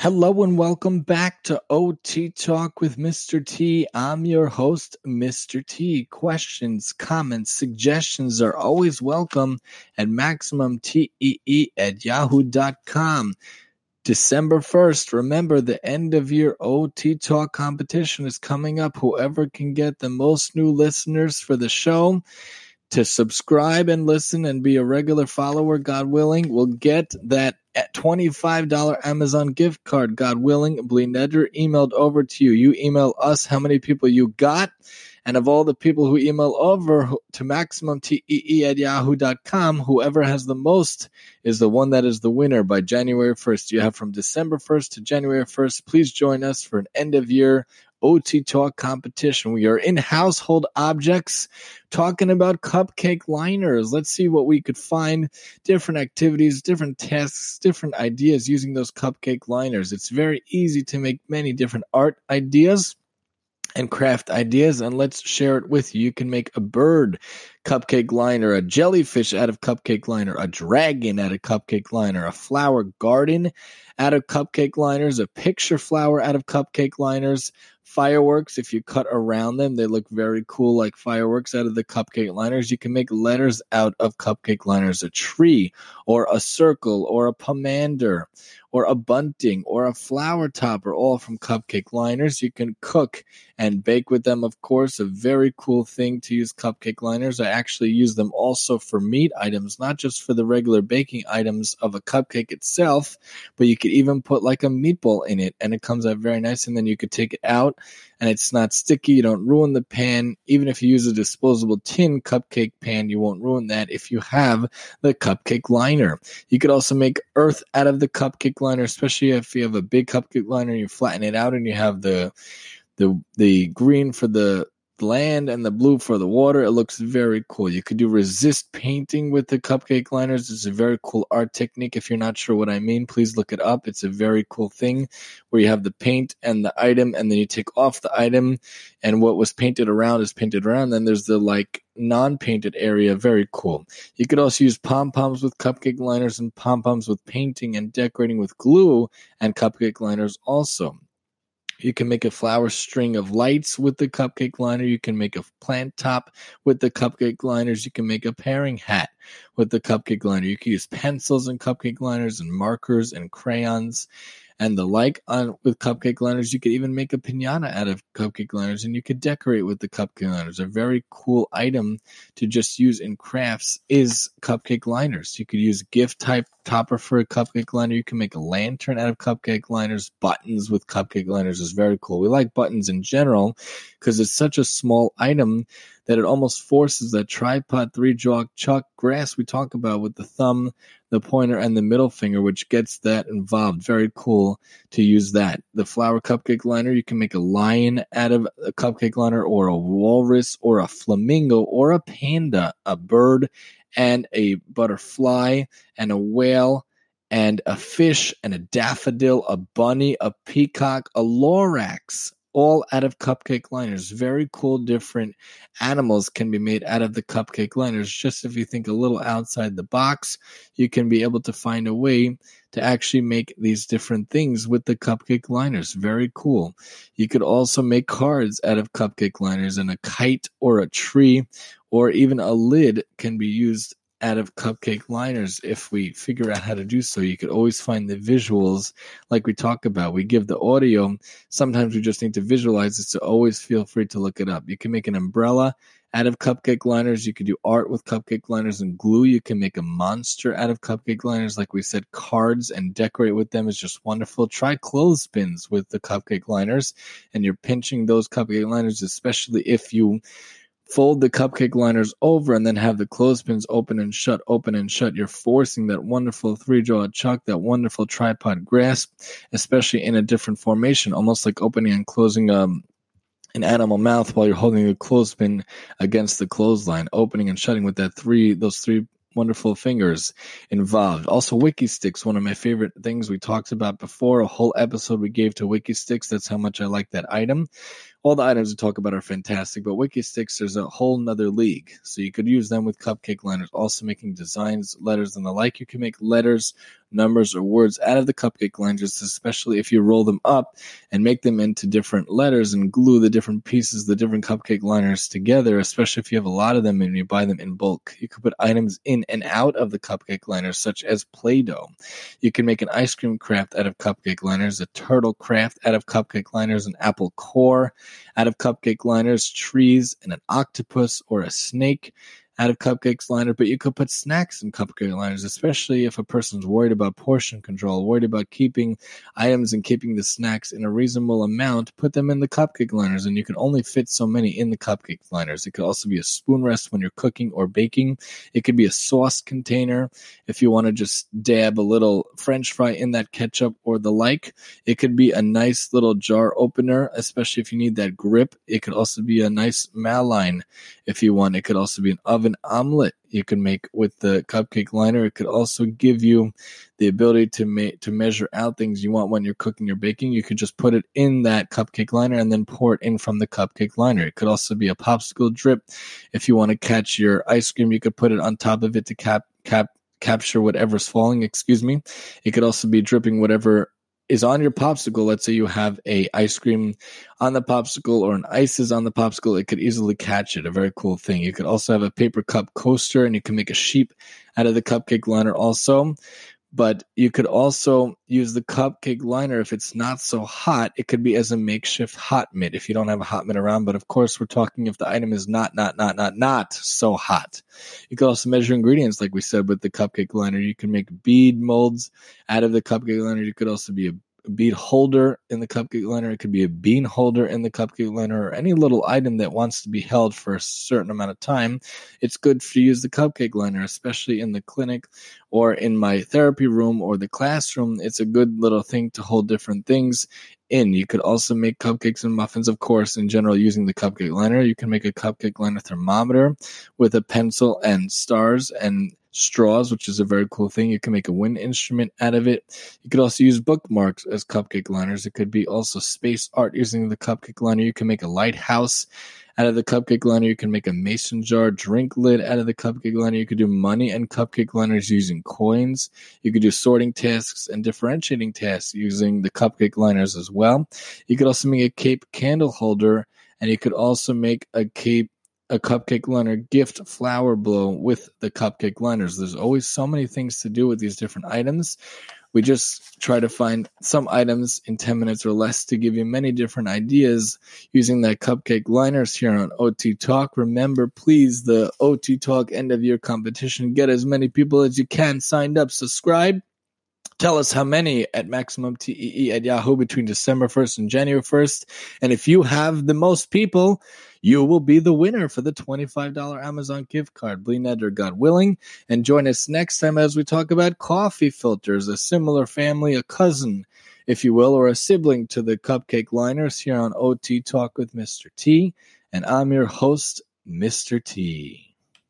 Hello and welcome back to OT Talk with Mr. T. I'm your host, Mr. T. Questions, comments, suggestions are always welcome at MaximumTEE at yahoo.com. December 1st, remember the end of year OT Talk competition is coming up. Whoever can get the most new listeners for the show to subscribe and listen and be a regular follower, God willing, will get that at $25 Amazon gift card, God willing, Bli Neder emailed over to you. You email us how many people you got. And of all the people who email over to MaximumTEE at yahoo.com, whoever has the most is the one that is the winner by January 1st. You have from December 1st to January 1st. Please join us for an end of year OT Talk competition. We are in household objects talking about cupcake liners. Let's see what we could find different activities, different tasks, different ideas using those cupcake liners. It's very easy to make many different art ideas and craft ideas and let's share it with you. You can make a bird cupcake liner, a jellyfish out of cupcake liner, a dragon out of cupcake liner, a flower garden out of cupcake liners, a picture flower out of cupcake liners, fireworks if you cut around them they look very cool like fireworks out of the cupcake liners. You can make letters out of cupcake liners a tree or a circle or a pomander or a bunting or a flower topper all from cupcake liners. You can cook and bake with them of course. A very cool thing to use cupcake liners. I actually use them also for meat items not just for the regular baking items of a cupcake itself but you could even put like a meatball in it and it comes out very nice and then you could take it out and it's not sticky. You don't ruin the pan. Even if you use a disposable tin cupcake pan, you won't ruin that if you have the cupcake liner. You could also make earth out of the cupcake liner, especially if you have a big cupcake liner, you flatten it out and you have the the the green for the land and the blue for the water. It looks very cool. You could do resist painting with the cupcake liners. It's a very cool art technique. If you're not sure what I mean, please look it up. It's a very cool thing where you have the paint and the item, and then you take off the item, and what was painted around is painted around. Then there's the like non-painted area. Very cool. You could also use pom poms with cupcake liners and pom poms with painting and decorating with glue and cupcake liners also. You can make a flower string of lights with the cupcake liner. You can make a plant top with the cupcake liners. You can make a pairing hat with the cupcake liner. You can use pencils and cupcake liners and markers and crayons and the like on with cupcake liners. You could even make a pinata out of cupcake liners and you could decorate with the cupcake liners. A very cool item to just use in crafts is cupcake liners. You could use gift type topper for a cupcake liner. You can make a lantern out of cupcake liners. Buttons with cupcake liners is very cool. We like buttons in general because it's such a small item that it almost forces that tripod three jaw chuck grasp we talk about with the thumb, the pointer, and the middle finger, which gets that involved. Very cool to use that. The flower cupcake liner, you can make a lion out of a cupcake liner, or a walrus, or a flamingo, or a panda, a bird, and a butterfly, and a whale and a fish and a daffodil, a bunny, a peacock, a lorax, all out of cupcake liners. Very cool, different animals can be made out of the cupcake liners. Just if you think a little outside the box, you can be able to find a way to actually make these different things with the cupcake liners. Very cool. You could also make cards out of cupcake liners, and a kite or a tree or even a lid can be used out of cupcake liners if we figure out how to do so. You could always find the visuals like we talk about. We give the audio. Sometimes we just need to visualize it. So always feel free to look it up. You can make an umbrella out of cupcake liners. You could do art with cupcake liners and glue. You can make a monster out of cupcake liners. Like we said, cards and decorate with them is just wonderful. Try clothespins with the cupcake liners and you're pinching those cupcake liners, especially if you fold the cupcake liners over and then have the clothespins open and shut, open and shut. You're forcing that wonderful three jaw chuck, that wonderful tripod grasp, especially in a different formation, almost like opening and closing um, an animal mouth while you're holding the clothespin against the clothesline, opening and shutting with that three, those three wonderful fingers involved. Also, Wikki Stix, one of my favorite things we talked about before, a whole episode we gave to Wikki Stix. That's how much I like that item. All the items we talk about are fantastic, but Wikki Stix, there's a whole nother league. So you could use them with cupcake liners, also making designs, letters, and the like. You can make letters, numbers, or words out of the cupcake liners, especially if you roll them up and make them into different letters and glue the different pieces, the different cupcake liners together, especially if you have a lot of them and you buy them in bulk. You could put items in and out of the cupcake liners, such as Play Doh. You can make an ice cream craft out of cupcake liners, a turtle craft out of cupcake liners, an apple core out of cupcake liners, trees, and an octopus or a snake out of cupcakes liner, but you could put snacks in cupcake liners, especially if a person's worried about portion control, worried about keeping items and keeping the snacks in a reasonable amount. Put them in the cupcake liners, and you can only fit so many in the cupcake liners. It could also be a spoon rest when you're cooking or baking. It could be a sauce container if you want to just dab a little French fry in that ketchup or the like. It could be a nice little jar opener, especially if you need that grip. It could also be a nice maline if you want. It could also be an oven an omelet you can make with the cupcake liner. It could also give you the ability to make to measure out things you want when you're cooking or baking. You could just put it in that cupcake liner and then pour it in from the cupcake liner. It could also be a popsicle drip. If you want to catch your ice cream, you could put it on top of it to cap cap capture whatever's falling. Excuse me. It could also be dripping whatever is on your popsicle, let's say you have a ice cream on the popsicle or an ice is on the popsicle, it could easily catch it. A very cool thing. You could also have a paper cup coaster and you can make a sheep out of the cupcake liner also but you could also use the cupcake liner if it's not so hot. It could be as a makeshift hot mitt if you don't have a hot mitt around. But of course, we're talking if the item is not, not, not, not, not so hot. You could also measure ingredients, like we said with the cupcake liner. You can make bead molds out of the cupcake liner. You could also be a bead holder in the cupcake liner. It could be a bean holder in the cupcake liner or any little item that wants to be held for a certain amount of time. It's good to use the cupcake liner, especially in the clinic or in my therapy room or the classroom. It's a good little thing to hold different things in. You could also make cupcakes and muffins, of course, in general, using the cupcake liner. You can make a cupcake liner thermometer with a pencil and stars and straws, which is a very cool thing. You can make a wind instrument out of it. You could also use bookmarks as cupcake liners. It could be also space art using the cupcake liner. You can make a lighthouse out of the cupcake liner. You can make a mason jar drink lid out of the cupcake liner. You could do money and cupcake liners using coins. You could do sorting tasks and differentiating tasks using the cupcake liners as well. You could also make a cape candle holder and you could also make a cape a cupcake liner gift flower blow with the cupcake liners. There's always so many things to do with these different items. We just try to find some items in 10 minutes or less to give you many different ideas using that cupcake liners here on OT Talk. Remember, please, the OT Talk end of year competition. Get as many people as you can signed up, subscribe Tell us how many at Maximum TEE at Yahoo between December 1st and January 1st. And if you have the most people, you will be the winner for the $25 Amazon gift card. Bli Neder, God willing. And join us next time as we talk about coffee filters, a similar family, a cousin, if you will, or a sibling to the cupcake liners here on OT Talk with Mr. T. And I'm your host, Mr. T.